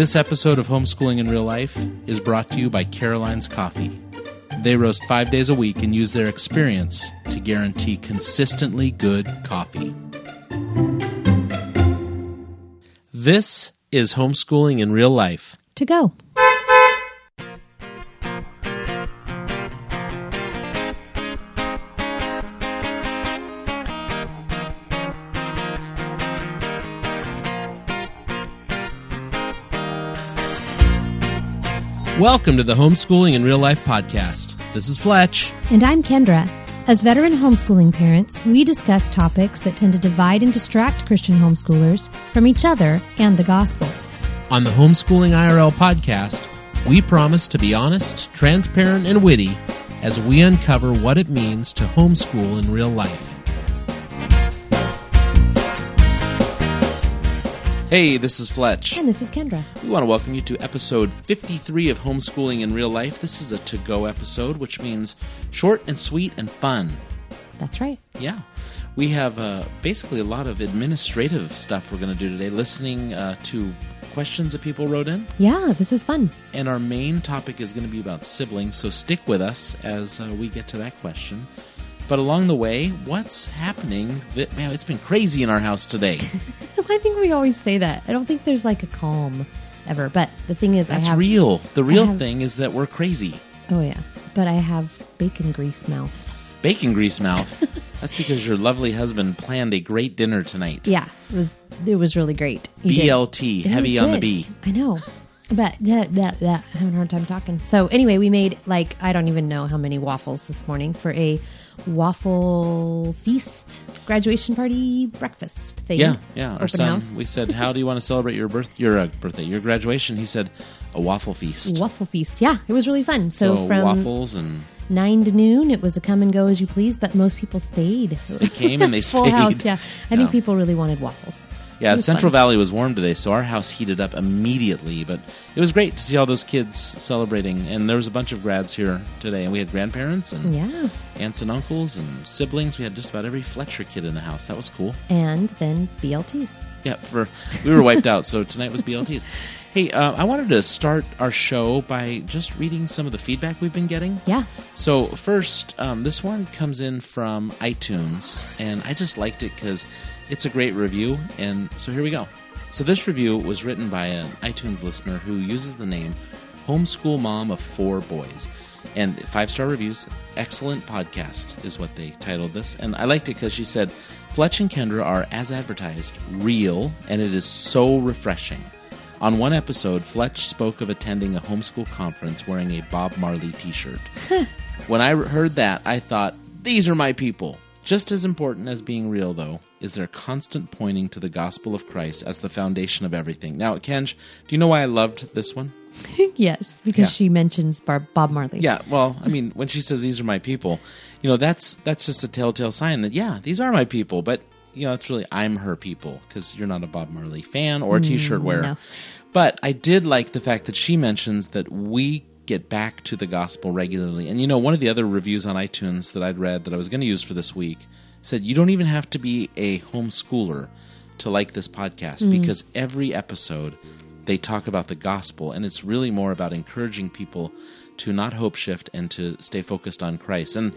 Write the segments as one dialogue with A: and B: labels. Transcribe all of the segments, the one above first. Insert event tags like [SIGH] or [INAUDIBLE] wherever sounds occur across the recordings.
A: This episode of Homeschooling in Real Life is brought to you by Caroline's Coffee. They roast five days a week and use their experience to guarantee consistently good coffee. This is Homeschooling in Real Life.
B: To go.
A: Welcome to the Homeschooling in Real Life podcast. This is Fletch.
B: And I'm Kendra. As veteran homeschooling parents, we discuss topics that tend to divide and distract Christian homeschoolers from each other and the gospel.
A: On the Homeschooling IRL podcast, we promise to be honest, transparent, and witty as we uncover what it means to homeschool in real life. Hey, this is Fletch.
B: And this is Kendra.
A: We want to welcome you to episode 53 of Homeschooling in Real Life. This is a to go episode, which means short and sweet and fun.
B: That's right.
A: Yeah. We have uh, basically a lot of administrative stuff we're going to do today, listening uh, to questions that people wrote in.
B: Yeah, this is fun.
A: And our main topic is going to be about siblings, so stick with us as uh, we get to that question. But along the way, what's happening? That, man, it's been crazy in our house today. [LAUGHS]
B: I think we always say that. I don't think there's like a calm ever. But the thing is,
A: That's
B: I have,
A: real. The real
B: have-
A: thing is that we're crazy.
B: Oh yeah, but I have bacon grease mouth.
A: Bacon grease [LAUGHS] mouth. That's because your lovely husband planned a great dinner tonight.
B: Yeah, it was it was really great.
A: BLT,
B: It
A: heavy on the. B.
B: I know. But that that that I'm having a hard time talking. So anyway, we made like I don't even know how many waffles this morning for a waffle feast graduation party breakfast thing.
A: Yeah, yeah. Our son,
B: house.
A: we said, "How do you want to celebrate your birth, your uh, birthday, your graduation?" He said, "A waffle feast."
B: waffle feast. Yeah, it was really fun. So,
A: So
B: from
A: waffles and
B: nine to noon, it was a come and go as you please. But most people stayed. They
A: came and they [LAUGHS]
B: Full
A: stayed.
B: house. Yeah, I think people really wanted waffles.
A: yeah, Central
B: fun.
A: Valley was warm today, so our house heated up immediately. But it was great to see all those kids celebrating, and there was a bunch of grads here today, and we had grandparents and
B: Yeah,
A: aunts and uncles and siblings. We had just about every Fletcher kid in the house. That was cool.
B: and then BLTs.
A: Yeah, for we were wiped out, so tonight was BLTs. [LAUGHS] Hey, uh, I wanted to start our show by just reading some of the feedback we've been getting.
B: Yeah.
A: So first, um, this one comes in from iTunes, and I just liked it because it's a great review. And so here we go. So this review was written by an iTunes listener who uses the name "Homeschool Mom of Four Boys," and five star reviews. Excellent podcast is what they titled this, and I liked it because she said, "Fletch and Kendra are as advertised, real, and it is so refreshing." On one episode, Fletch spoke of attending a homeschool conference wearing a Bob Marley t shirt. when I heard that, I thought, these are my people. Just as important as being real, though, is their constant pointing to the gospel of Christ as the foundation of everything. Now, Kenj, do you know why I loved this one? [LAUGHS]
B: yes, because
A: Yeah.
B: she mentions Bar- Bob Marley.
A: Yeah, well, I mean, when she says these are my people, you know, that's that's just a telltale sign that yeah, these are my people, but you know, it's really I'm her people because you're not a Bob Marley fan or a t-shirt mm, wearer.
B: no.
A: But I did like the fact that she mentions that we get back to the gospel regularly. And you know, one of the other reviews on iTunes that I'd read that I was going to use for this week said you don't even have to be a homeschooler to like this podcast mm. because every episode they talk about the gospel and it's really more about encouraging people to not hope shift and to stay focused on Christ. And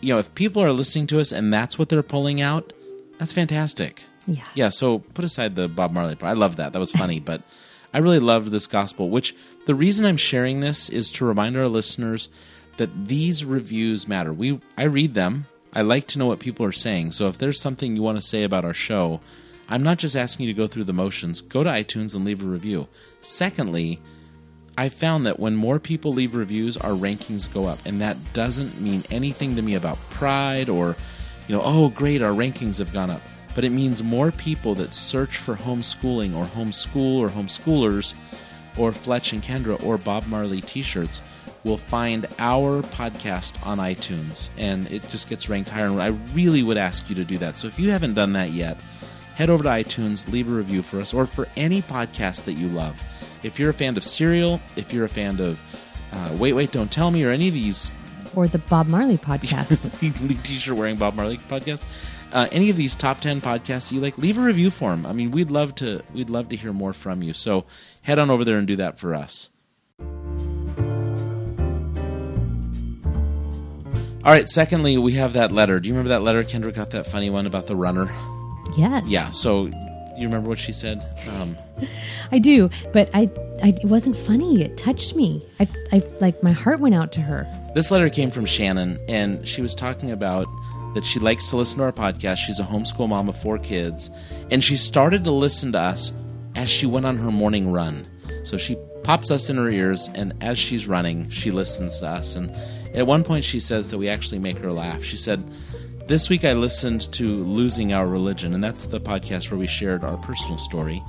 A: you know, if people are listening to us and that's what they're pulling out, that's fantastic.
B: Yeah.
A: Yeah, so put aside the Bob Marley part. I love that. That was funny, but I really loved this gospel, which the reason I'm sharing this is to remind our listeners that these reviews matter. We I read them. I like to know what people are saying. So if there's something you want to say about our show, I'm not just asking you to go through the motions. Go to iTunes and leave a review. Secondly, I found that when more people leave reviews, our rankings go up, and that doesn't mean anything to me about pride or, you know, oh great, our rankings have gone up. But it means more people that search for homeschooling or homeschool or homeschoolers, or Fletch and Kendra or Bob Marley T-shirts will find our podcast on iTunes, and it just gets ranked higher. And I really would ask you to do that. So if you haven't done that yet, head over to iTunes, leave a review for us, or for any podcast that you love. If you're a fan of Serial, if you're a fan of uh, Wait, Wait, Don't Tell Me, or any of these
B: or the Bob Marley podcast. [LAUGHS]
A: t-shirt wearing Bob Marley podcast. Uh, any of these top ten podcasts you like, leave a review for them. I mean, we'd love to we'd love to hear more from you. So head on over there and do that for us. All right. Secondly, we have that letter. Do you remember that letter Kendra got that funny one about the runner?
B: Yes.
A: Yeah. So you remember what she said? Um,
B: I do, but I, I it wasn't funny. It touched me. I, I like my heart went out to her.
A: This letter came from Shannon, and she was talking about that she likes to listen to our podcast. She's a homeschool mom of four kids, and she started to listen to us as she went on her morning run. So she pops us in her ears, and as she's running, she listens to us. And at one point, she says that we actually make her laugh. She said, This week I listened to Losing Our Religion, and that's the podcast where we shared our personal story.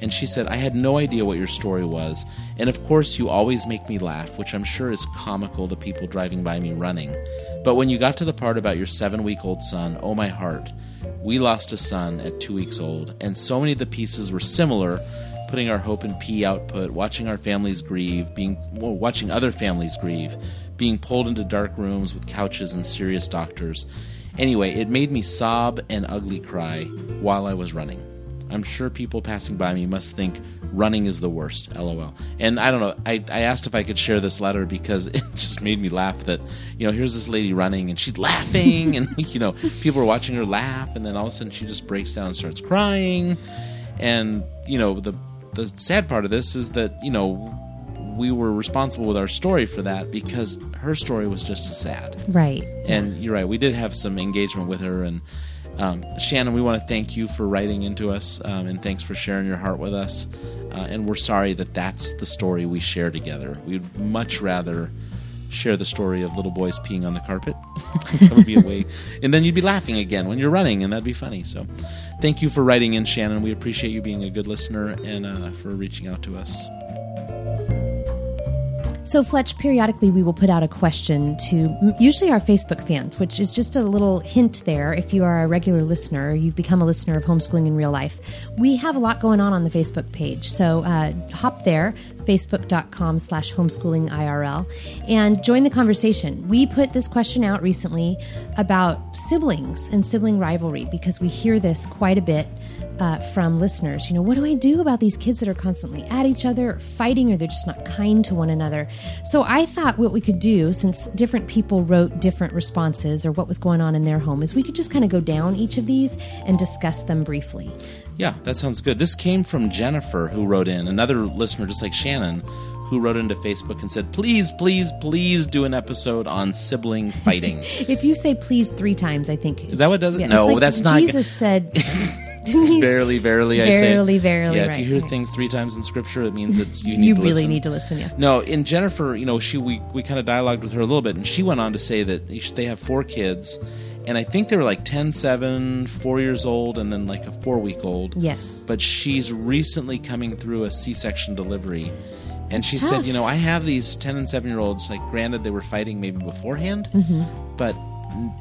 A: And she said, I had no idea what your story was. And of course, you always make me laugh, which I'm sure is comical to people driving by me running. But when you got to the part about your seven week old son, oh my heart, we lost a son at two weeks old, and so many of the pieces were similar. Putting our hope in P output, watching our families grieve, being well, watching other families grieve, being pulled into dark rooms with couches and serious doctors. Anyway, it made me sob and ugly cry while I was running. I'm sure people passing by me must think running is the worst. LOL. And I don't know. I, I asked if I could share this letter because [LAUGHS] it just made me laugh that, you know, here's this lady running and she's laughing and, [LAUGHS] you know, people are watching her laugh and then all of a sudden she just breaks down and starts crying. And, you know, the, the sad part of this is that, you know, we were responsible with our story for that because her story was just as sad.
B: Right.
A: And you're right. We did have some engagement with her. And um, Shannon, we want to thank you for writing into us, um, and thanks for sharing your heart with us. Uh, and we're sorry that that's the story we share together. We'd much rather share the story of little boys peeing on the carpet. [LAUGHS] that would be a way, and then you'd be laughing again when you're running, and that'd be funny. So, thank you for writing in, Shannon. We appreciate you being a good listener and uh, for reaching out to us.
B: So, Fletch, periodically we will put out a question to usually our Facebook fans, which is just a little hint there. If you are a regular listener, you've become a listener of homeschooling in real life. We have a lot going on on the Facebook page. So, uh, hop there, facebook.com slash homeschooling IRL, and join the conversation. We put this question out recently about siblings and sibling rivalry because we hear this quite a bit uh, from listeners. You know, what do I do about these kids that are constantly at each other, or fighting, or they're just not kind to one another? So I thought what we could do, since different people wrote different responses or what was going on in their home, is we could just kind of go down each of these and discuss them briefly.
A: Yeah, that sounds good. This came from Jennifer, who wrote in, another listener just like Shannon, who wrote into Facebook and said, Please, please, please do an episode on sibling [LAUGHS] fighting.
B: if you say please three times, I think.
A: Is that what does it? Yeah, no, like that's not.
B: Jesus said. [LAUGHS]
A: verily, verily, I say.
B: Verily, verily.
A: Yeah, if
B: right,
A: you hear
B: right.
A: things three times in Scripture, it means it's [LAUGHS] you need
B: you
A: to
B: really
A: listen.
B: need to listen. Yeah.
A: No, in Jennifer, you know, she we we kind of dialogued with her a little bit, and she went on to say that they have four kids, and I think they were like 10, 7, 4 years old, and then like a four week old.
B: Yes.
A: But she's recently coming through a C section delivery. And she
B: Tough.
A: said, you know, I have these 10 and 7 year olds, like, granted, they were fighting maybe beforehand,
B: Mm-hmm.
A: but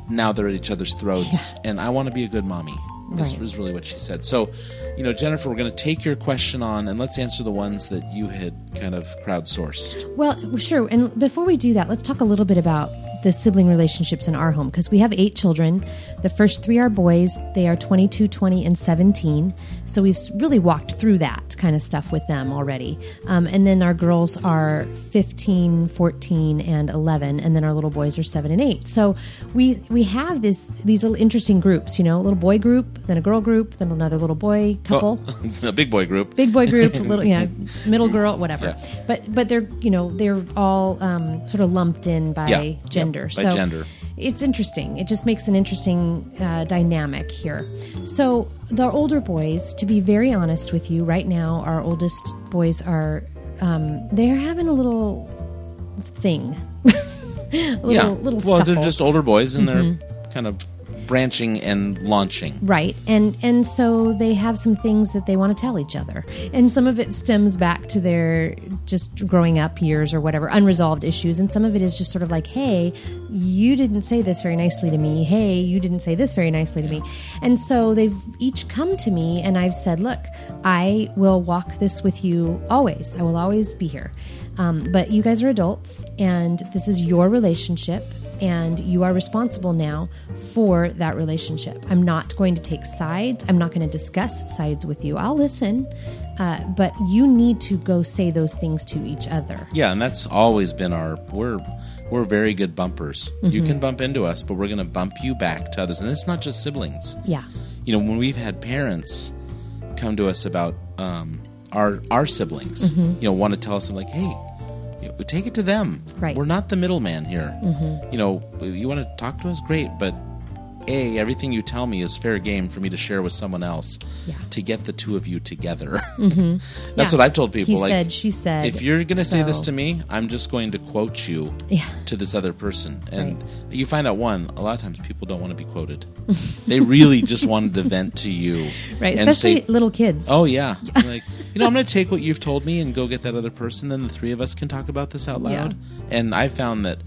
A: now they're at each other's throats, and I want to be a good mommy. This
B: Right.
A: was really what she said. So, you know, Jennifer, we're going to take your question on, and let's answer the ones that you had kind of crowdsourced.
B: Well, sure. And before we do that, let's talk a little bit about the sibling relationships in our home because we have eight children. The first three are boys. They are 22, 20, and 17. So we've really walked through that kind of stuff with them already. Um, and then our girls are 15, 14, and 11. And then our little boys are 7 and 8. So we we have this these little interesting groups, you know, a little boy group, then a girl group, then another little boy couple [LAUGHS]
A: a big boy group.
B: big boy group, [LAUGHS] little, you know, middle girl, whatever.
A: Yeah.
B: But but they're you know they're all um, sort of lumped in by
A: Yeah.
B: gender.
A: Yep, by
B: so
A: gender.
B: it's interesting. It just makes an interesting uh, dynamic here. So the older boys, to be very honest with you, right now our oldest boys are um, they're having a little thing. [LAUGHS] a little,
A: yeah.
B: little
A: well, they're.
B: Mm-hmm.
A: just older boys, and they're kind of branching and launching.
B: Right. And and so they have some things that they want to tell each other. And some of it stems back to their just growing up years or whatever, unresolved issues, and some of it is just sort of like, "Hey, you didn't say this very nicely to me. Hey, you didn't say this very nicely to me." And so they've each come to me and I've said, "Look, I will walk this with you always. I will always be here." Um, but you guys are adults and this is your relationship and you are responsible now for that relationship. I'm not going to take sides. I'm not going to discuss sides with you. I'll listen, uh, but you need to go say those things to each other.
A: Yeah, and that's always been our we're we're very good bumpers. You
B: Mm-hmm.
A: can bump into us, but we're going to bump you back to others, and it's not just siblings.
B: Yeah.
A: You know, when we've had parents come to us about um, our our siblings, you know, want to tell us like, hey. You know, Take it to them.
B: Right.
A: We're not the middleman here. Mm-hmm. You know, you want to talk to us, great, but a everything you tell me is fair game for me to share with someone else
B: Yeah.
A: to get the two of you together. [LAUGHS] Mm-hmm.
B: Yeah.
A: That's what I've told people.
B: He
A: like,
B: said, she said.
A: if you're going to say this to me, I'm just going to quote you
B: Yeah.
A: to this other person. And
B: Right.
A: you find out one, a lot of times people don't want to be quoted. they really [LAUGHS] just wanted to vent to you.
B: Right, especially
A: say,
B: little kids.
A: Oh yeah, [LAUGHS] like you know, I'm going to take what you've told me and go get that other person. Then the three of us can talk about this out
B: Yeah.
A: loud. And I found that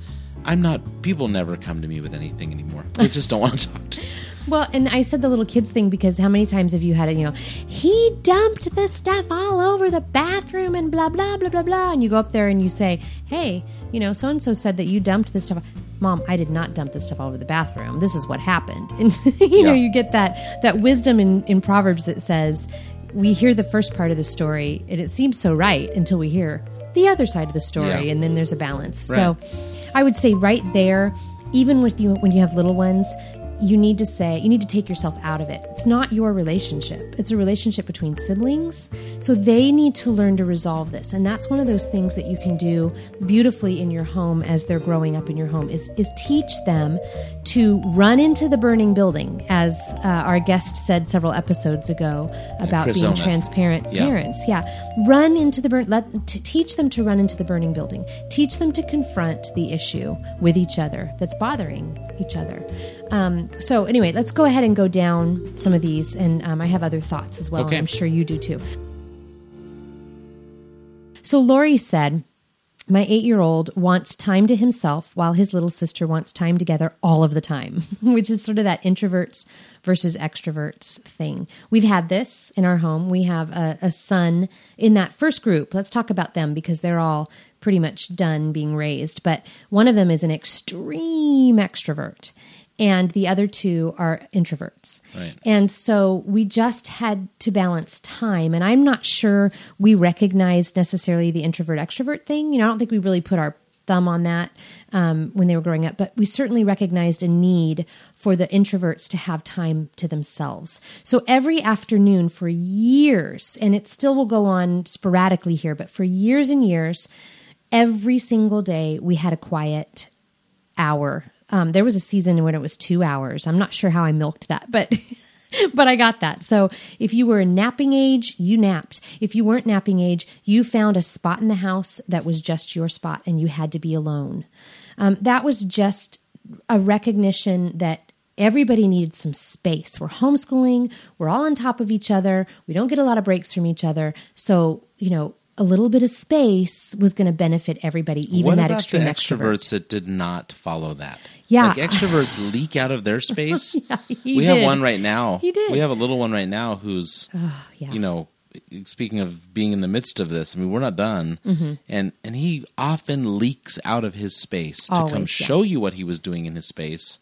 A: I'm not. People never come to me with anything anymore. They just don't want to talk to. me. [LAUGHS]
B: Well, and I said the little kids thing because how many times have you had it? You know, he dumped the stuff all over the bathroom and blah blah blah blah blah. And you go up there and you say, "Hey, you know, so and so said that you dumped this stuff." Mom, I did not dump this stuff all over the bathroom. This is what happened. [LAUGHS] And you know, you get that that wisdom in in Proverbs that says, we hear the first part of the story and it seems so right until we hear the other side of the story,
A: Yeah.
B: and then there's a balance.
A: Right.
B: So, I would say right there, even with you when you have little ones, you need to say you need to take yourself out of it. It's not your relationship. It's a relationship between siblings. So they need to learn to resolve this. And that's one of those things that you can do beautifully in your home as they're growing up in your home is is teach them to run into the burning building as uh, our guest said several episodes ago about
A: Chris
B: being transparent
A: Yeah.
B: parents. Yeah. Run into the burn let t- teach them to run into the burning building. Teach them to confront the issue with each other that's bothering each other. Um, so anyway, let's go ahead and go down some of these, and um, I have other thoughts as well.
A: Okay.
B: I'm sure you do too. So Lori said, my eight year old wants time to himself while his little sister wants time together all of the time, [LAUGHS] which is sort of that introverts versus extroverts thing. We've had this in our home. We have a, a son in that first group. Let's talk about them because they're all pretty much done being raised. But one of them is an extreme extrovert, and the other two are introverts.
A: Right.
B: And so we just had to balance time. And I'm not sure we recognized necessarily the introvert extrovert thing. You know, I don't think we really put our thumb on that um, when they were growing up, but we certainly recognized a need for the introverts to have time to themselves. So every afternoon for years, and it still will go on sporadically here, but for years and years, every single day we had a quiet hour. Um, there was a season when it was two hours. I'm not sure how I milked that, but [LAUGHS] but I got that. So if you were in napping age, you napped. If you weren't napping age, you found a spot in the house that was just your spot, and you had to be alone. Um, that was just a recognition that everybody needed some space. We're homeschooling. We're all on top of each other. We don't get a lot of breaks from each other. So you know. A little bit of space was going to benefit everybody, even
A: what
B: that
A: about
B: extreme
A: the
B: extrovert.
A: extroverts that did not follow that?
B: Yeah.
A: like extroverts leak out of their [LAUGHS] space.
B: he
A: we have one right now.
B: He did.
A: We have a little one right now who's, [SIGHS]
B: yeah.
A: you know, speaking of being in the midst of this. I mean, we're not done,
B: Mm-hmm.
A: and and he often leaks out of his space to come
B: Always, yeah.
A: show you what he was doing in his space,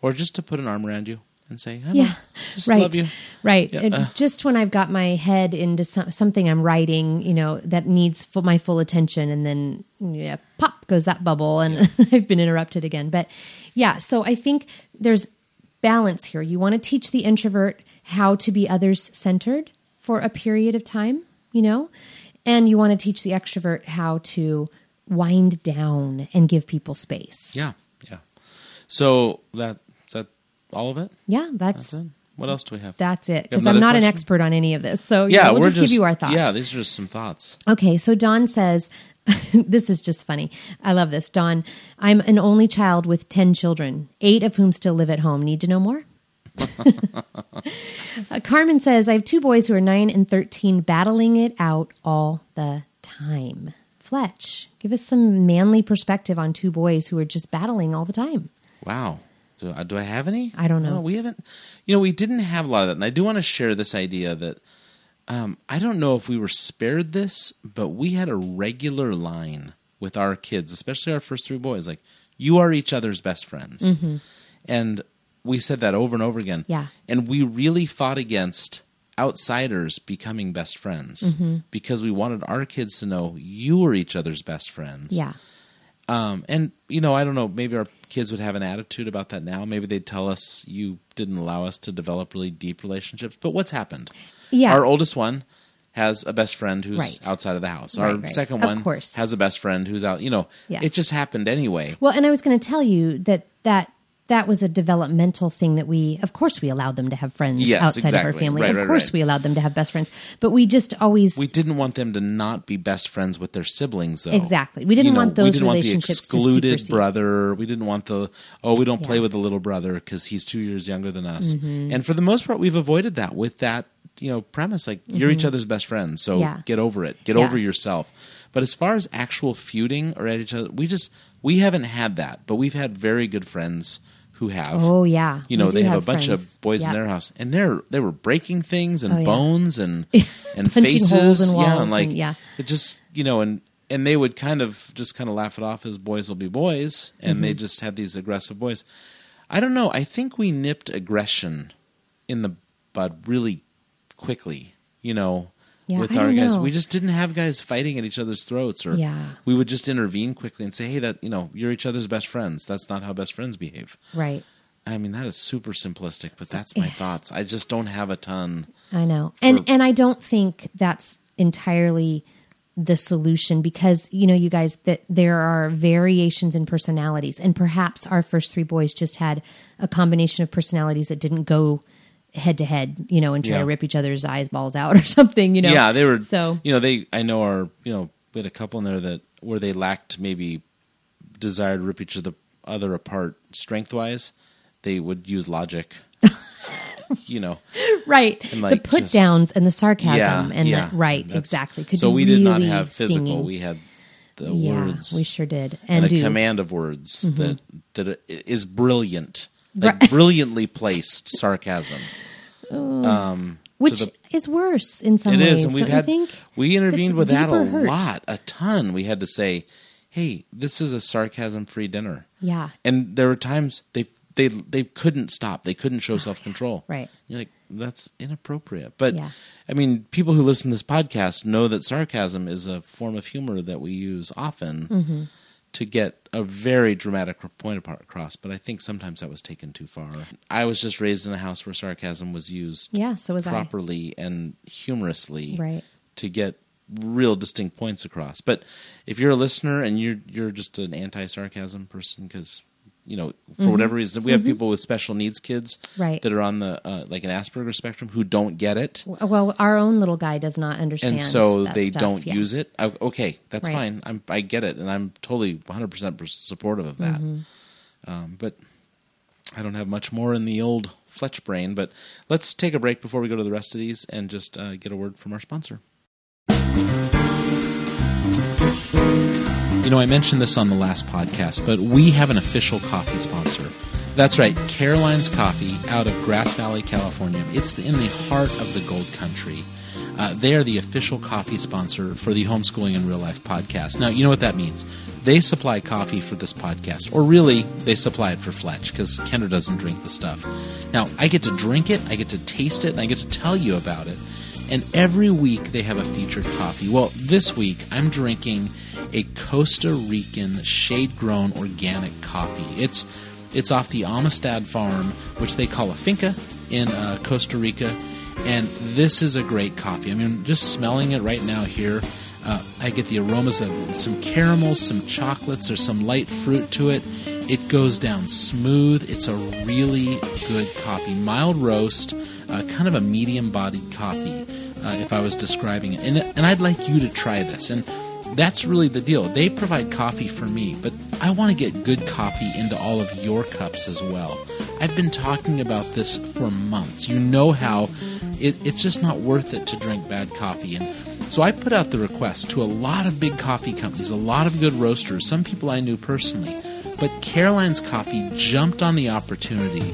A: or just to put an arm around you and say, I
B: Yeah,
A: just
B: right,
A: love you.
B: right.
A: Yeah,
B: And
A: uh.
B: just when I've got my head into some, something I'm writing, you know, that needs full, my full attention, and then yeah, pop goes that bubble, and [LAUGHS] I've been interrupted again. But yeah, so I think there's balance here. You want to teach the introvert how to be others centered for a period of time, you know, and you want to teach the extrovert how to wind down and give people space.
A: Yeah, yeah. So that all of it?
B: yeah, that's
A: Then What else do we have?
B: that's it. Because I'm not an expert on any of this, so you
A: Yeah,
B: we'll
A: we're
B: just, give you our thoughts.
A: Yeah, these are just some thoughts.
B: Okay, so Don says, [LAUGHS] this is just funny. I love this. Don, I'm an only child with 10 children, eight of whom still live at home. Need to know more? [LAUGHS] Uh, Carmen says, I have two boys who are 9 and 13 battling it out all the time. Fletch, give us some manly perspective on two boys who are just battling all the time.
A: Wow. Do, uh, do I have any?
B: I don't know.
A: we haven't. You know, we didn't have a lot of that, and I do want to share this idea that um, I don't know if we were spared this, but we had a regular line with our kids, especially our first three boys. Like, You are each other's best friends. And we said that over and over again.
B: Mm-hmm. Yeah.
A: And we really fought against outsiders becoming best friends
B: Mm-hmm.
A: because we wanted our kids to know you were each other's best friends.
B: Yeah.
A: Um, and you know, I don't know. Maybe our kids would have an attitude about that now. Maybe they'd tell us you didn't allow us to develop really deep relationships. But what's happened?
B: Yeah.
A: Our oldest one has a best friend who's
B: Right.
A: outside of the house.
B: Right,
A: our
B: right.
A: second
B: Of
A: one
B: course.
A: has a best friend who's out. You know,
B: Yeah.
A: it just happened anyway.
B: Well, and I was going to tell you that that that was a developmental thing that we, of course, we allowed them to have friends
A: Yes,
B: outside of our family.
A: Right,
B: of
A: right,
B: course,
A: right.
B: we allowed them to have best friends, but we just always
A: We didn't want them to not be best friends with their siblings, though.
B: Exactly. We didn't
A: You know,
B: want those
A: we didn't want the
B: relationships to
A: excluded brother. We didn't want the oh, we don't play with the little brother because he's two years younger than us.
B: Mm-hmm.
A: And for the most part, we've avoided that with that you know premise. Like you're each other's best friends, so
B: Mm-hmm. Yeah.
A: get over it. Get
B: Yeah.
A: over yourself. But as far as actual feuding or at each other, we just we haven't had that. But we've had very good friends who have.
B: Oh yeah,
A: You know, they have, a bunch
B: friends.
A: of boys
B: Yep.
A: in their house, and they're they were breaking things and
B: Oh, yeah.
A: bones and [LAUGHS] and faces,
B: in
A: yeah, and like
B: and- yeah.
A: it just you know, and and they would kind of just kind of laugh it off as boys will be boys, and
B: Mm-hmm.
A: they just had these aggressive boys. I don't know. I think we nipped aggression in the bud really quickly. You know.
B: Yeah,
A: with our guys,
B: know.
A: we just didn't have guys fighting at each other's throats, or
B: Yeah.
A: we would just intervene quickly and say, "Hey, that you know, you're each other's best friends. That's not how best friends behave."
B: Right.
A: I mean, that is super simplistic, but that's my thoughts. I just don't have a ton.
B: I know. And and I don't think that's entirely the solution because you know you guys that there are variations in personalities and perhaps our first three boys just had a combination of personalities that didn't go head to head, you know, and try
A: Yeah.
B: to rip each other's eyes balls out [LAUGHS] or something, you know.
A: Yeah, they were.
B: so
A: you know, they. I know our. You know, we had a couple in there that where they lacked maybe desire to rip each other other apart strength wise. They would use logic. [LAUGHS] you know,
B: right.
A: like,
B: the put
A: just-
B: downs and the sarcasm
A: yeah,
B: and
A: yeah.
B: the right, exactly. Could
A: so we did not have physical.
B: stinging.
A: We had the
B: yeah,
A: words.
B: we sure did.
A: and,
B: And,
A: a command of words mm-hmm. that that is brilliant,
B: Right. [LAUGHS]
A: brilliantly placed sarcasm.
B: which
A: the-
B: is worse in some
A: It
B: ways.
A: is, and we've had
B: think?
A: we intervened with that a
B: hurt.
A: lot, a ton. We had to say, "Hey, this is a sarcasm-free dinner."
B: Yeah.
A: and there were times they they they couldn't stop. They couldn't show [SIGHS] self-control.
B: Right.
A: You're like, that's inappropriate. But
B: Yeah.
A: I mean, people who listen to this podcast know that sarcasm is a form of humor that we use often
B: Mm-hmm.
A: To get a very dramatic point apart across. But I think sometimes that was taken too far. I was just raised in a house where sarcasm was used
B: Yeah, so was I.
A: properly and humorously
B: Right.
A: to get real distinct points across. But if you're a listener and you're you're just an anti-sarcasm person because you know for whatever reason we have people with special needs kids
B: Mm-hmm. Right.
A: that are on the uh, like an Asperger spectrum who don't get it
B: Well, our own little guy does not understand,
A: and so they
B: stuff,
A: don't
B: yeah.
A: use it. I, okay, that's
B: Right.
A: fine. I'm I get it and I'm totally 100% supportive of that.
B: Mm-hmm.
A: Um, but I don't have much more in the old Fletch brain, but let's take a break before we go to the rest of these and just uh, get a word from our sponsor. You know, I mentioned this on the last podcast, but we have an official coffee sponsor. That's right, Caroline's Coffee out of Grass Valley, California. It's in the heart of the Gold Country. Uh, they are the official coffee sponsor for the Homeschooling in Real Life podcast. Now, you know what that means. They supply coffee for this podcast, or really, they supply it for Fletch because Kendra doesn't drink the stuff. Now, I get to drink it, I get to taste it, and I get to tell you about it. And every week they have a featured coffee. Well, this week I'm drinking a Costa Rican shade grown organic coffee. It's it's off the Amistad farm, which they call a finca in uh, Costa Rica. And this is a great coffee. I mean, just smelling it right now here, uh, I get the aromas of some caramels, some chocolates, or some light fruit to it. It goes down smooth. It's a really good coffee. Mild roast, uh, kind of a medium bodied coffee, uh, if I was describing it. And, and I'd like you to try this. And that's really the deal. They provide coffee for me, but I want to get good coffee into all of your cups as well. I've been talking about this for months. You know how it, it's just not worth it to drink bad coffee. And so I put out the request to a lot of big coffee companies, a lot of good roasters, some people I knew personally. But Caroline's Coffee jumped on the opportunity.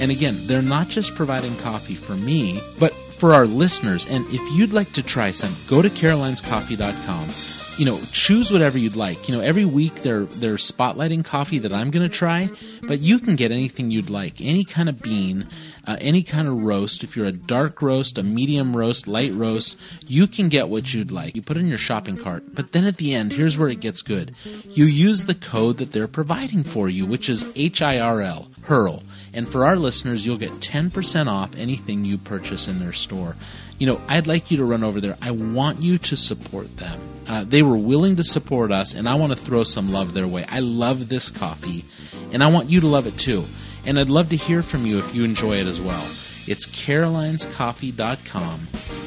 A: And again, they're not just providing coffee for me, but for our listeners. And if you'd like to try some, go to carolinescoffee.com. you know, choose whatever you'd like. You know, every week they're they're spotlighting coffee that I'm going to try, but you can get anything you'd like, any kind of bean, uh, any kind of roast. If you're a dark roast, a medium roast, light roast, you can get what you'd like. You put it in your shopping cart, but then at the end, here's where it gets good. You use the code that they're providing for you, which is H I R L, HURL. And for our listeners, you'll get 10% off anything you purchase in their store. You know, I'd like you to run over there. I want you to support them. Uh, they were willing to support us, and I want to throw some love their way. I love this coffee, and I want you to love it too. And I'd love to hear from you if you enjoy it as well. It's carolinescoffee.com.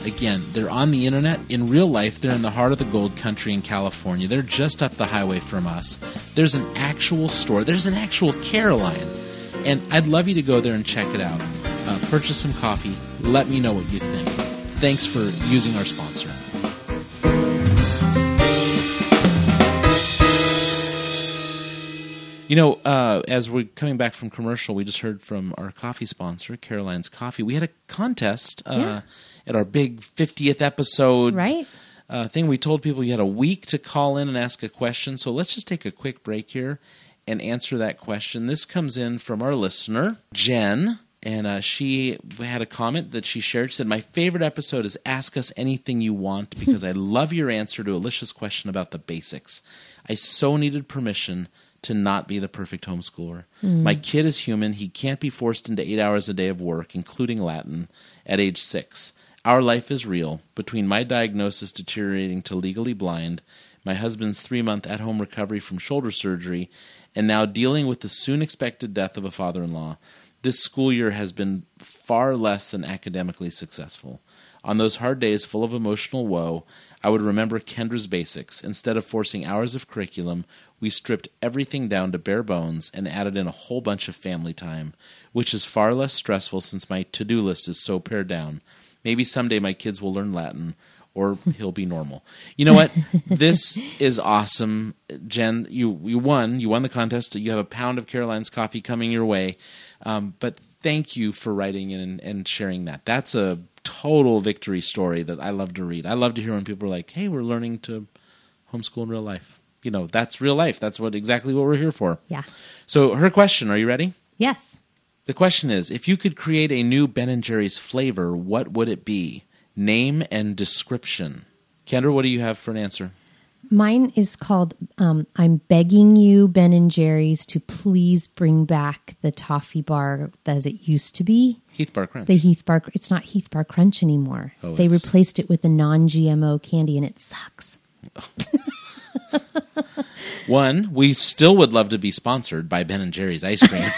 A: Again, they're on the internet. In real life, they're in the heart of the gold country in California. They're just up the highway from us. There's an actual store, there's an actual Caroline. And I'd love you to go there and check it out. Uh, purchase some coffee. Let me know what you think. Thanks for using our sponsor. You know, uh, as we're coming back from commercial, we just heard from our coffee sponsor, Caroline's Coffee. We had a contest uh,
B: Yeah.
A: at our big 50th episode
B: Right.
A: uh, thing. We told people you had a week to call in and ask a question. So let's just take a quick break here and answer that question. This comes in from our listener, Jen. And uh, she had a comment that she shared. She said, My favorite episode is Ask Us Anything You Want because [LAUGHS] I love your answer to Alicia's question about the basics. I so needed permission to not be the perfect homeschooler. Hmm. My kid is human. He can't be forced into eight hours a day of work, including Latin, at age six. Our life is real. Between my diagnosis deteriorating to legally blind, my husband's three month at home recovery from shoulder surgery, and now dealing with the soon expected death of a father in law, this school year has been far less than academically successful. On those hard days full of emotional woe, I would remember Kendra's basics. Instead of forcing hours of curriculum, we stripped everything down to bare bones and added in a whole bunch of family time, which is far less stressful since my to do list is so pared down. Maybe someday my kids will learn Latin or he'll be normal. You know what? [LAUGHS] this is awesome, Jen. You you won. You won the contest. You have a pound of Caroline's coffee coming your way. Um, but thank you for writing in and, and sharing that. That's a total victory story that I love to read. I love to hear when people are like, "Hey, we're learning to homeschool in real life." You know, that's real life. That's what exactly what we're here for.
B: Yeah.
A: So, her question, are you ready?
B: Yes.
A: The question is, if you could create a new Ben and Jerry's flavor, what would it be? Name and description. Kendra, what do you have for an answer?
B: Mine is called um, I'm begging you, Ben and Jerry's, to please bring back the toffee bar as it used to be.
A: Heath Bar Crunch.
B: The Heath Bar, it's not Heath Bar Crunch anymore.
A: Oh,
B: they
A: it's-
B: replaced it with a non GMO candy and it sucks.
A: One, we still would love to be sponsored by Ben and Jerry's ice cream.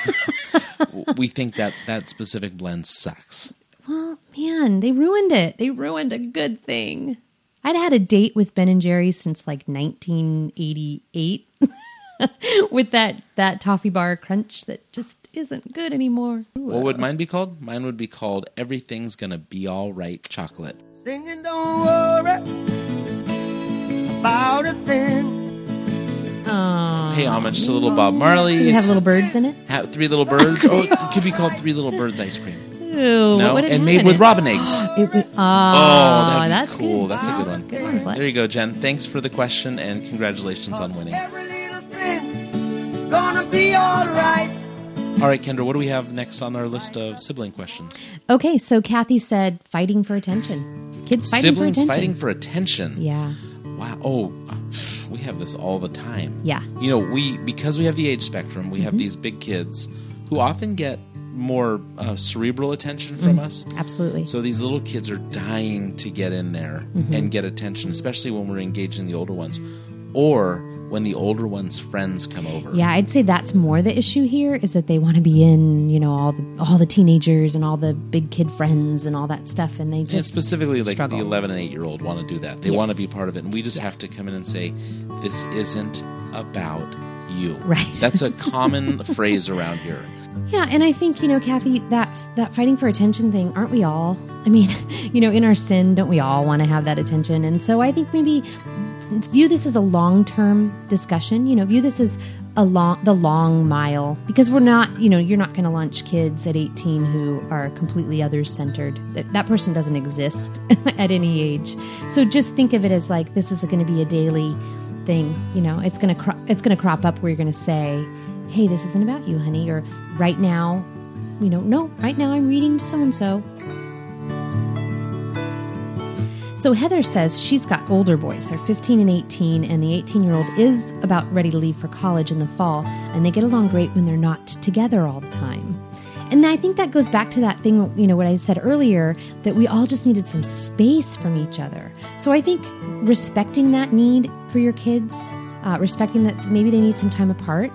A: [LAUGHS] we think that that specific blend sucks.
B: Well, man, they ruined it. They ruined a good thing. I'd had a date with Ben and Jerry's since like 1988 [LAUGHS] with that that toffee bar crunch that just isn't good anymore.
A: What would mine be called? Mine would be called Everything's Gonna Be All Right Chocolate.
C: Singing, don't worry about a thing.
B: Aw.
A: Pay homage to little Bob Marley.
B: You have little birds in it?
A: ha- three little birds. Oh, it could be called Three Little Birds ice cream. No,
B: what did it
A: and made with
B: it?
A: robin eggs. [GASPS]
B: It would, oh,
A: Oh, that'd be
B: that's
A: cool.
B: Good.
A: That's a good one.
B: Good one,
A: There you go, Jen. Thanks for the question and congratulations on winning.
C: Every little thing gonna be alright.
A: All right, Kendra, what do we have next on our list of sibling questions?
B: Okay, so Kathy said fighting for attention. Kids fighting
A: Siblings
B: for attention.
A: fighting for attention.
B: Yeah.
A: Wow. Oh, [SIGHS] we have this all the time.
B: Yeah. Mm-hmm.
A: You know, we because we have the age spectrum, we have these big kids who often get more uh, cerebral attention from us.
B: Absolutely.
A: So these little kids are dying to get in there
B: Mm-hmm.
A: and get attention, especially when we're engaging the older ones, or when the older ones' friends come over.
B: Yeah, I'd say that's more the issue here is that they want to be in, you know, all the all the teenagers and all the big kid friends and all that stuff, and they
A: And
B: just
A: specifically, like
B: struggle.
A: the 11 and 8 year old want to do that. They want to be part of it. And we just have to come in and say, this isn't about you.
B: Right.
A: That's a common [LAUGHS] phrase around here.
B: Yeah, and I think you know, Kathy, that that fighting for attention thing, aren't we all? I mean, [LAUGHS] you know, in our sin, don't we all want to have that attention? And so I think maybe view this as a long term discussion. You know, view this as a long the long mile because we're not you know you're not going to launch kids at 18 who are completely others centered that, that person doesn't exist [LAUGHS] at any age so just think of it as like this is going to be a daily thing you know it's going to cro- it's going to crop up where you're going to say hey this isn't about you honey or right now you know no right now i'm reading to so and so so Heather says she's got older boys. They're 15 and 18, and the 18 year old is about ready to leave for college in the fall, and they get along great when they're not together all the time. And I think that goes back to that thing, you know, what I said earlier, that we all just needed some space from each other. So I think respecting that need for your kids, uh, respecting that maybe they need some time apart,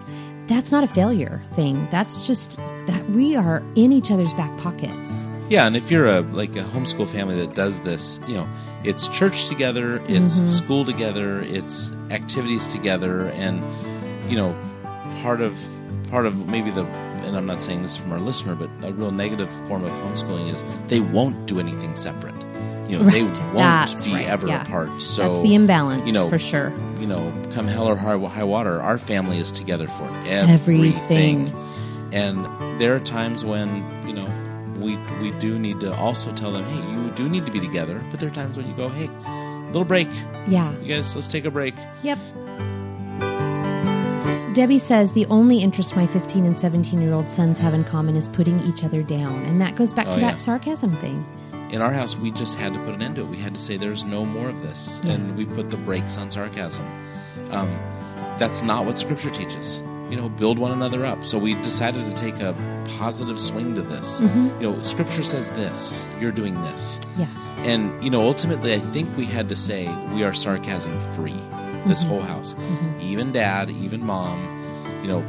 B: that's not a failure thing. That's just that we are in each other's back pockets.
A: Yeah, and if you're a like a homeschool family that does this, you know, it's church together, it's
B: Mm-hmm.
A: school together, it's activities together, and you know, part of part of maybe the and I'm not saying this from our listener, but a real negative form of homeschooling is they won't do anything separate. You know, they
B: Right.
A: won't
B: That's
A: be
B: right,
A: ever
B: yeah.
A: apart. So
B: that's the imbalance,
A: you know,
B: for sure.
A: You know, come hell or high, high water, our family is together for
B: Everything.
A: everything. And there are times when you know we we do need to also tell them, hey, you do need to be together. But there are times when you go, hey, little break,
B: Yeah.
A: you guys, let's take a break.
B: Yep. Debbie says the only interest my 15 and 17 year old sons have in common is putting each other down. And that goes back
A: Oh,
B: to
A: yeah.
B: that sarcasm thing.
A: In our house, we just had to put an end to it. We had to say, there's no more of this,
B: Yeah.
A: and we put the brakes on sarcasm. Um, that's not what Scripture teaches. You know, build one another up. So we decided to take a positive swing to this.
B: Mm-hmm.
A: You know, Scripture says this. You're doing this.
B: Yeah.
A: And you know, ultimately, I think we had to say we are sarcasm free. This whole house, even dad, even mom, you know,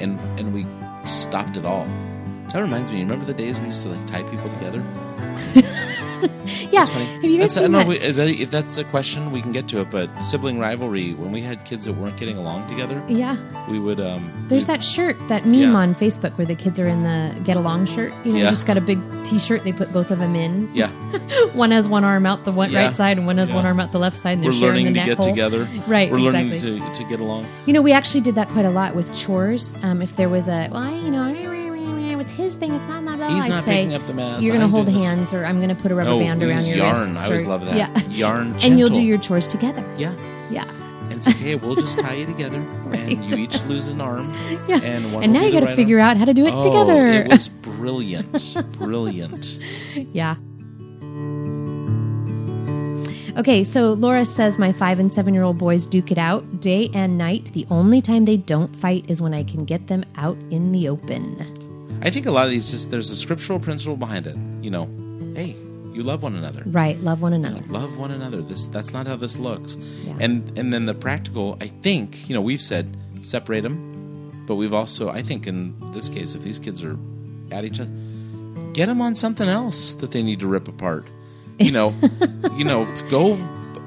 A: and and we stopped it all. That reminds me. Remember the days we used to like tie people together? [LAUGHS]
B: Yeah.
A: That's funny.
B: Have you guys
A: That's- I
B: seen
A: don't know is that, if that's a question, we can get to it. But sibling rivalry, when we had kids that weren't getting along together,
B: yeah.
A: we would. Um,
B: There's that shirt, that meme
A: Yeah.
B: on Facebook where the kids are in the get along shirt. You know,
A: Yeah.
B: just got a big t shirt. They put both of them in.
A: Yeah, [LAUGHS]
B: One has one arm out the one
A: Yeah.
B: right side, and one has one arm out the left side. And they're
A: we're
B: sharing
A: learning
B: the
A: to
B: neck
A: get
B: hole.
A: together. [LAUGHS]
B: Right,
A: we're learning to, to get along.
B: You know, we actually did that quite a lot with chores. Um, if there was a, well, I- you know, it's his thing. It's not my blah.
A: He's
B: I'd
A: not
B: say,
A: picking up the mess.
B: You're going to hold hands, or I'm going to put a rubber
A: No,
B: band
A: we
B: around
A: use
B: your
A: yarn.
B: wrists.
A: I always
B: or-
A: love that.
B: Yeah,
A: Yarn,
B: and you'll do your chores together.
A: Yeah,
B: Yeah,
A: and it's okay. We'll just tie you together, [LAUGHS]
B: Right.
A: and you each lose an arm. [LAUGHS]
B: yeah.
A: And, one
B: and now you got to
A: right
B: figure
A: arm.
B: out how to do it
A: oh,
B: together.
A: It was [LAUGHS] brilliant, brilliant.
B: Yeah. Okay, so Laura says my five and seven year old boys duke it out day and night. The only time they don't fight is when I can get them out in the open.
A: I think a lot of these just there's a scriptural principle behind it. You know, hey, you love one another.
B: Right, love one another.
A: love one another this that's not how this looks
B: Yeah.
A: and and then the practical i think you know we've said separate them but we've also i think in this case if these kids are at each other get them on something else that they need to rip apart you know [LAUGHS] you know go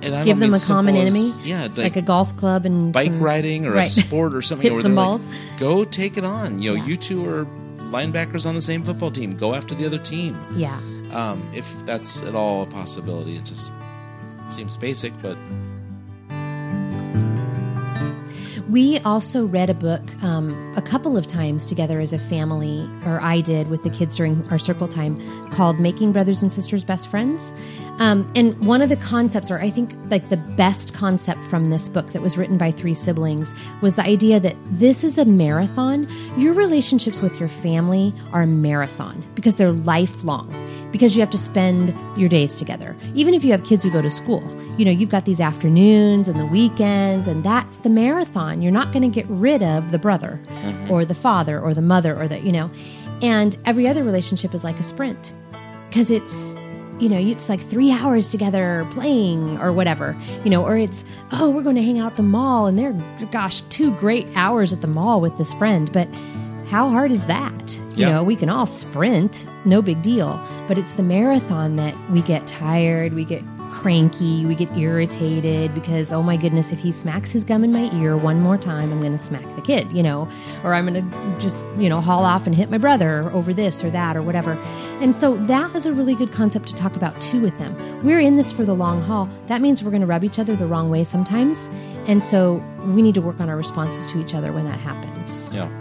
A: and I
B: Give them a common
A: simple
B: enemy,
A: yeah like,
B: like a golf club and
A: bike
B: some-
A: riding or a sport or something
B: Hit some balls.
A: like go take it on you know
B: Yeah.
A: you two are linebackers on the same football team go after the other team
B: Yeah.
A: um, if that's at all a possibility. It just seems basic, but
B: We also read a book um, a couple of times together as a family, or I did with the kids during our circle time, called Making Brothers and Sisters Best Friends. Um, and one of the concepts, or I think like the best concept from this book that was written by three siblings, was the idea that this is a marathon. Your relationships with your family are a marathon because they're lifelong because you have to spend your days together. Even if you have kids who go to school, you know, you've got these afternoons and the weekends, and that's the marathon. You're not going to get rid of the brother mm-hmm. or the father or the mother or the, you know, and every other relationship is like a sprint because it's, you know, it's like three hours together playing or whatever, you know, or it's, oh, we're going to hang out at the mall and they're, gosh, two great hours at the mall with this friend. But how hard is that? You know, we can all sprint, no big deal. But it's the marathon that we get tired, we get cranky. We get irritated because, oh my goodness, if he smacks his gum in my ear one more time, I'm going to smack the kid, you know, or I'm going to just, you know, haul off and hit my brother over this or that or whatever. And so that is a really good concept to talk about too with them. We're in this for the long haul. That means we're going to rub each other the wrong way sometimes. And so we need to work on our responses to each other when that happens.
A: Yeah.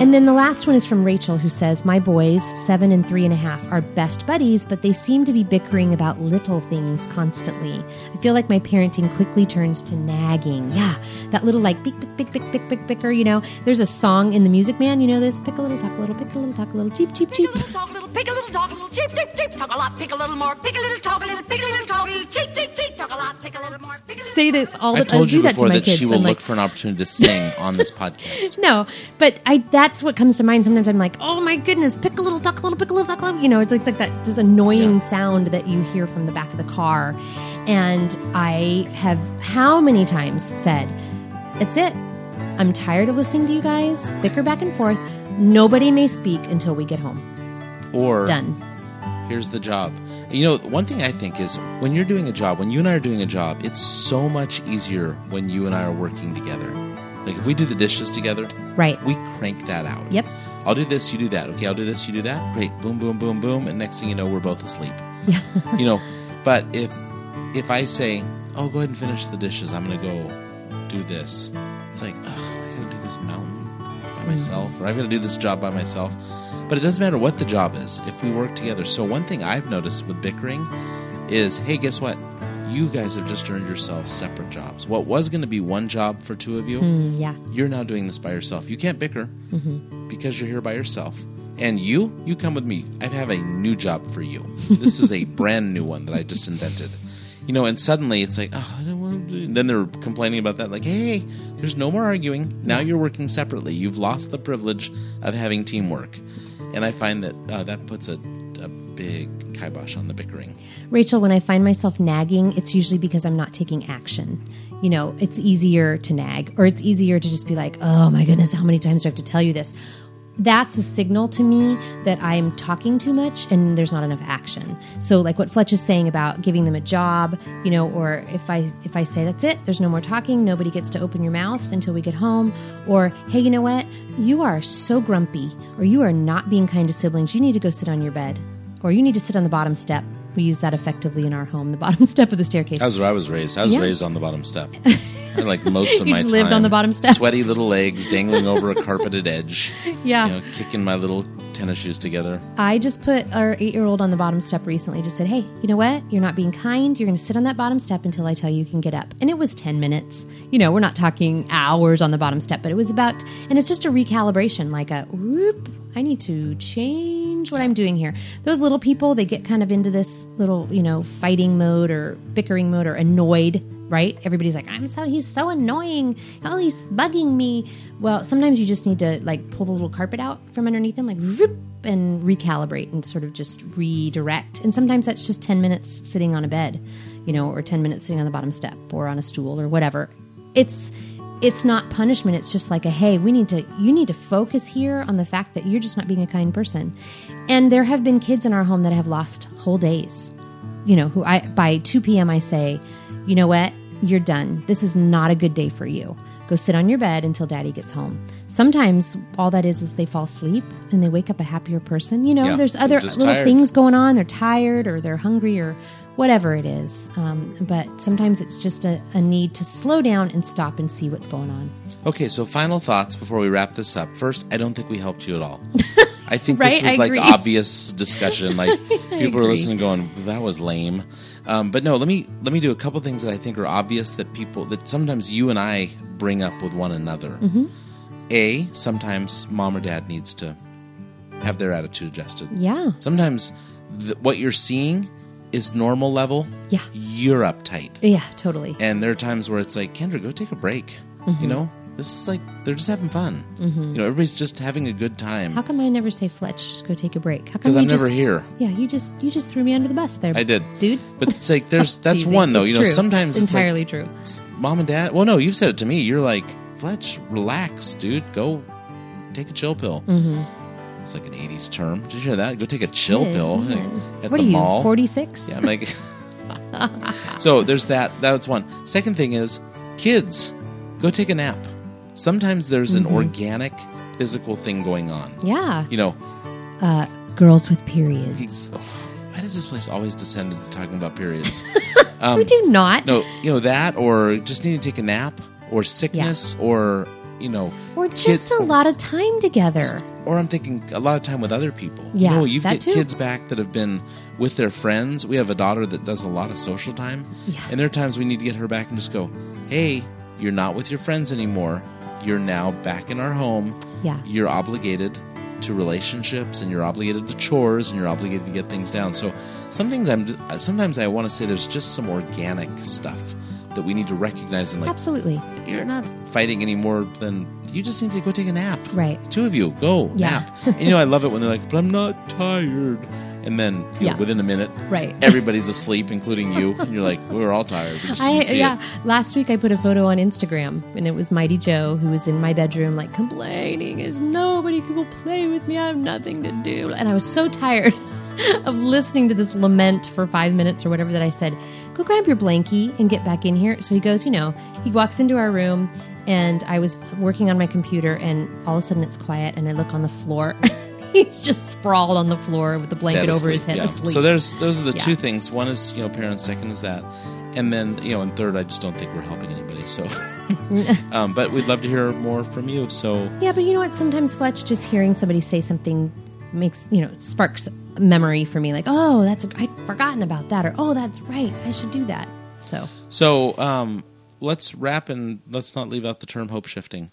B: And then the last one is from Rachel, who says, My boys, seven and three and a half, are best buddies, but they seem to be bickering about little things constantly. I feel like my parenting quickly turns to nagging. Yeah, that little like bick, bick, bick, bick, bick, bick, bicker, you know. There's a song in the Music Man, you know this? Pick a little, talk a little, pick a little, talk a little, cheep, cheep, cheep.
D: Pick a little, talk a little, pick a little, talk a little, cheep, cheep, cheep, talk a lot, pick a little more, pick a little, talk a little, pick a little, talk a little, cheep, cheep, cheep, talk a lot, pick a little more, pick a little.
B: Say this all the
A: I've
B: time.
A: told
B: do
A: you
B: that to
A: before
B: my
A: that
B: kids.
A: she will
B: I'm
A: look for an opportunity to sing on this podcast.
B: No, but I that's what comes to mind. Sometimes I'm like, oh my goodness, pick a little, duck a little, pick a little, duck a little. You know, it's like, it's like that just annoying
A: Yeah.
B: sound that you hear from the back of the car. And I have how many times said, it's it. I'm tired of listening to you guys bicker back and forth. Nobody may speak until we get home.
A: Or
B: Done.
A: here's the job. You know, one thing I think is when you're doing a job, when you and I are doing a job, it's so much easier when you and I are working together. Like if we do the dishes together,
B: Right.
A: we crank that out.
B: Yep.
A: I'll do this, you do that. Okay, I'll do this, you do that. Great. Boom, boom, boom, boom. And next thing you know, we're both asleep.
B: Yeah.
A: you know, but if if I say, "Oh, go ahead and finish the dishes. I'm going to go do this." It's like, "Ugh, I got to do this mountain by mm. myself or I've got to do this job by myself." But it doesn't matter what the job is if we work together. So one thing I've noticed with bickering is, "Hey, guess what? You guys have just earned yourselves separate jobs. What was going to be one job for two of you,
B: Mm, yeah.
A: you're now doing this by yourself. You can't bicker because you're here by yourself. And you, you come with me. I have a new job for you. This is a [LAUGHS] brand new one that I just invented. You know, and suddenly it's like, oh, I don't want to then they're complaining about that, like, hey, there's no more arguing. Now you're working separately. You've lost the privilege of having teamwork. And I find that uh, that puts a, a big kibosh on the bickering.
B: Rachel, when I find myself nagging, it's usually because I'm not taking action. You know, it's easier to nag, or it's easier to just be like, oh my goodness, how many times do I have to tell you this? That's a signal to me that I'm talking too much and there's not enough action. So like what Fletch is saying about giving them a job, you know, or if I if I say that's it, there's no more talking, nobody gets to open your mouth until we get home, or hey, you know what? You are so grumpy or you are not being kind to siblings. You need to go sit on your bed or you need to sit on the bottom step. We use that effectively in our home, the [LAUGHS] bottom step of the staircase.
A: That's where I was raised. I was
B: Yeah.
A: raised on the bottom step. [LAUGHS] Like most of
B: You
A: my
B: just
A: time.
B: lived on the bottom step.
A: Sweaty little legs dangling over a carpeted edge. [LAUGHS]
B: Yeah.
A: You know, kicking my little tennis shoes together.
B: I just put our eight year old on the bottom step recently. Just said, hey, you know what? You're not being kind. You're going to sit on that bottom step until I tell you you can get up. And it was 10 minutes. You know, we're not talking hours on the bottom step, but it was about, and it's just a recalibration, like a whoop, I need to change what I'm doing here. Those little people, they get kind of into this little, you know, fighting mode or bickering mode or annoyed right? Everybody's like, I'm so he's so annoying. Oh, he's bugging me. Well, sometimes you just need to like pull the little carpet out from underneath them, like rip, and recalibrate and sort of just redirect. And sometimes that's just 10 minutes sitting on a bed, you know, or 10 minutes sitting on the bottom step or on a stool or whatever. It's it's not punishment. It's just like a hey, we need to you need to focus here on the fact that you're just not being a kind person. And there have been kids in our home that have lost whole days. You know, who I by 2 p.m. I say, you know what? You're done. This is not a good day for you. Go sit on your bed until daddy gets home. Sometimes all that is is they fall asleep and they wake up a happier person. You know,
A: Yeah,
B: there's other little
A: tired.
B: things going on. They're tired or they're hungry or whatever it is. Um, but sometimes it's just a, a need to slow down and stop and see what's going on.
A: Okay, so final thoughts before we wrap this up. First, I don't think we helped you at all. [LAUGHS] I think
B: Right,
A: this was
B: I
A: like
B: agree.
A: obvious discussion. Like [LAUGHS] people are listening, going, "That was lame." Um, but no, let me let me do a couple things that I think are obvious that people that sometimes you and I bring up with one another.
B: Mm-hmm.
A: A, sometimes mom or dad needs to have their attitude adjusted.
B: Yeah.
A: Sometimes th- what you're seeing is normal level.
B: Yeah.
A: You're uptight.
B: Yeah, totally.
A: And there are times where it's like, Kendra, go take a break.
B: Mm-hmm.
A: You know, this is like they're just having fun. You know, everybody's just having a good time.
B: How come I never say Fletch? Just go take a break. How come
A: Because I'm
B: just,
A: never here.
B: Yeah, you just you just threw me under the bus there.
A: I did,
B: dude.
A: But it's like there's [LAUGHS] that's one though.
B: It's
A: you know,
B: true.
A: sometimes
B: it's
A: it's like,
B: entirely true.
A: mom and dad. Well, no, you've said it to me. You're like, Fletch, relax, dude. Go take a chill pill.
B: Mm-hmm.
A: It's like an '80s term. Did you hear that? Go take a chill pill like, at
B: what
A: the
B: are
A: mall.
B: 46?
A: Yeah, I'm like. [LAUGHS] so there's that. That's one. Second thing is, kids, go take a nap. Sometimes there's an organic physical thing going on.
B: Yeah.
A: You know,
B: Uh, girls with periods.
A: Oh, why does this place always descend into talking about periods? [LAUGHS]
B: we do not.
A: Um, no, you know that, or just need to take a nap, or sickness, or you know,
B: Or just a lot of time together.
A: or I'm thinking a lot of time with other people.
B: Yeah,
A: you know, you
B: that
A: get
B: too.
A: kids back that have been with their friends. We have a daughter that does a lot of social time,
B: Yeah.
A: and there are times we need to get her back and just go, "Hey, you're not with your friends anymore. You're now back in our home.
B: Yeah.
A: you're obligated." To relationships, and you're obligated to chores, and you're obligated to get things down. So, some things I'm sometimes I want to say there's just some organic stuff that we need to recognize and like
B: Absolutely.
A: you're not fighting any more than you just need to go take a nap.
B: Right.
A: Two of you, go
B: Yeah.
A: nap. and you know, I love it when they're like, but I'm not tired. And then you know, within a minute,
B: Right.
A: everybody's asleep, including you. And you're like, we're all tired. We
B: I yeah.
A: it.
B: Last week I put a photo on Instagram and it was Mighty Joe who was in my bedroom like complaining is nobody will play with me. I have nothing to do. And I was so tired [LAUGHS] of listening to this lament for five minutes or whatever that I said, Go grab your blankie and get back in here. So he goes, you know, he walks into our room and I was working on my computer and all of a sudden it's quiet and I look on the floor. [LAUGHS] [LAUGHS] He's just sprawled on the floor with the blanket over his head
A: yeah.
B: asleep.
A: So there's those are the
B: Yeah.
A: two things. One is you know parents. Second is that, and then you know, and third, I just don't think we're helping anybody. So, [LAUGHS] [LAUGHS] um, but we'd love to hear more from you. So
B: Yeah, but you know what? Sometimes Fletch, just hearing somebody say something makes you know sparks memory for me. Like, oh, that's I'd forgotten about that, or oh, that's right, I should do that. So
A: So um, let's wrap and let's not leave out the term hope shifting.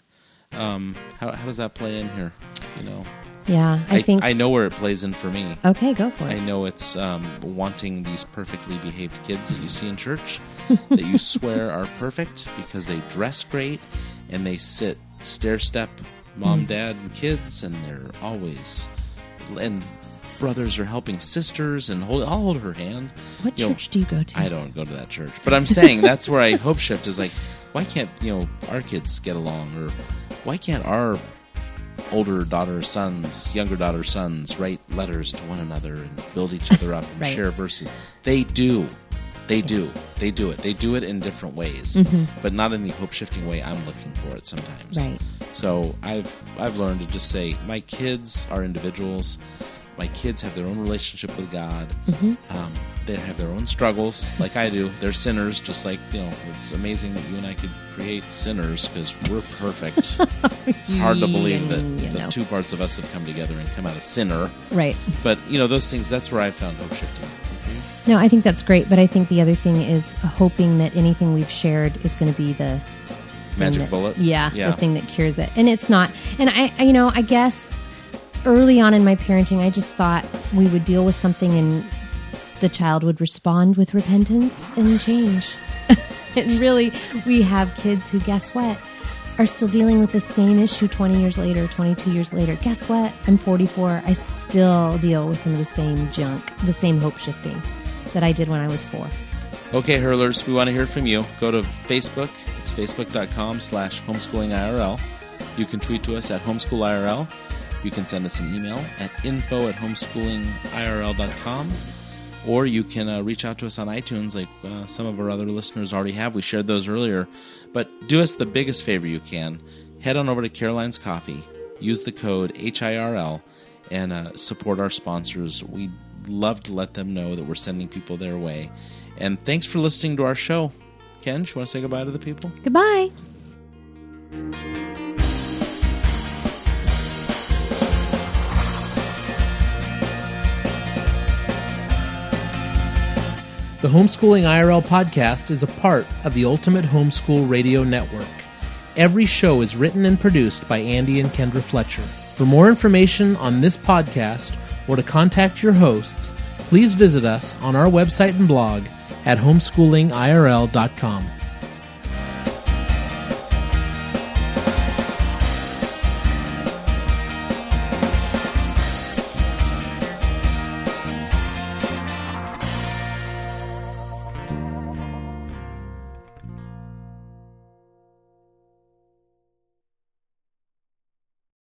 A: Um, how, how does that play in here? You know,
B: yeah, I, think
A: I know where it plays in for me.
B: okay, go for it.
A: I know it's um, wanting these perfectly behaved kids that you see in church [LAUGHS] that you swear are perfect because they dress great and they sit stair step mom,
B: Hmm.
A: dad, and kids, and they're always and brothers are helping sisters and hold. I'll hold her hand.
B: What
A: You know,
B: church do you go to?
A: I don't go to that church, but I'm saying that's where I hope shift is like, why can't you know our kids get along, or why can't our older daughter sons, younger daughter sons write letters to one another and build each other up and
B: Right.
A: share verses? They do. They do. They do it. They do it in different ways, but not in the hope shifting way I'm looking for it sometimes.
B: Right.
A: So I've I've learned to just say my kids are individuals. My kids have their own relationship with God. Um, they have their own struggles, like I do. They're sinners, just like you know. It's amazing that you and I could create sinners because we're perfect. [LAUGHS] it's hard to believe that
B: You
A: the
B: know.
A: two parts of us have come together and come out a sinner.
B: right.
A: But you know those things. That's where I found hope shifting.
B: No, I think that's great, but I think the other thing is hoping that anything we've shared is going to be the
A: Magic
B: that-
A: bullet.
B: Yeah,
A: Yeah.
B: the thing that cures it. And it's not. And I, I- you know, I guess early on in my parenting, I just thought we would deal with something and the child would respond with repentance and change. [LAUGHS] and really, we have kids who, guess what, are still dealing with the same issue 20 years later, 22 years later. Guess what? I'm 44. I still deal with some of the same junk, the same hope shifting that I did when I was four.
A: Okay, hurlers, we want to hear from you. Go to Facebook. It's facebook.com slash homeschoolingirl. You can tweet to us at homeschoolirl. You can send us an email at info at homeschoolingirl.com. Or you can uh, reach out to us on iTunes like uh, some of our other listeners already have. We shared those earlier. But do us the biggest favor you can. Head on over to Caroline's Coffee. Use the code HIRL and uh, support our sponsors. We'd love to let them know that we're sending people their way. And thanks for listening to our show. Ken, you want to say goodbye to the people?
B: Goodbye.
E: The Homeschooling IRL podcast is a part of the Ultimate Homeschool Radio Network. Every show is written and produced by Andy and Kendra Fletcher. For more information on this podcast or to contact your hosts, please visit us on our website and blog at homeschoolingirl.com.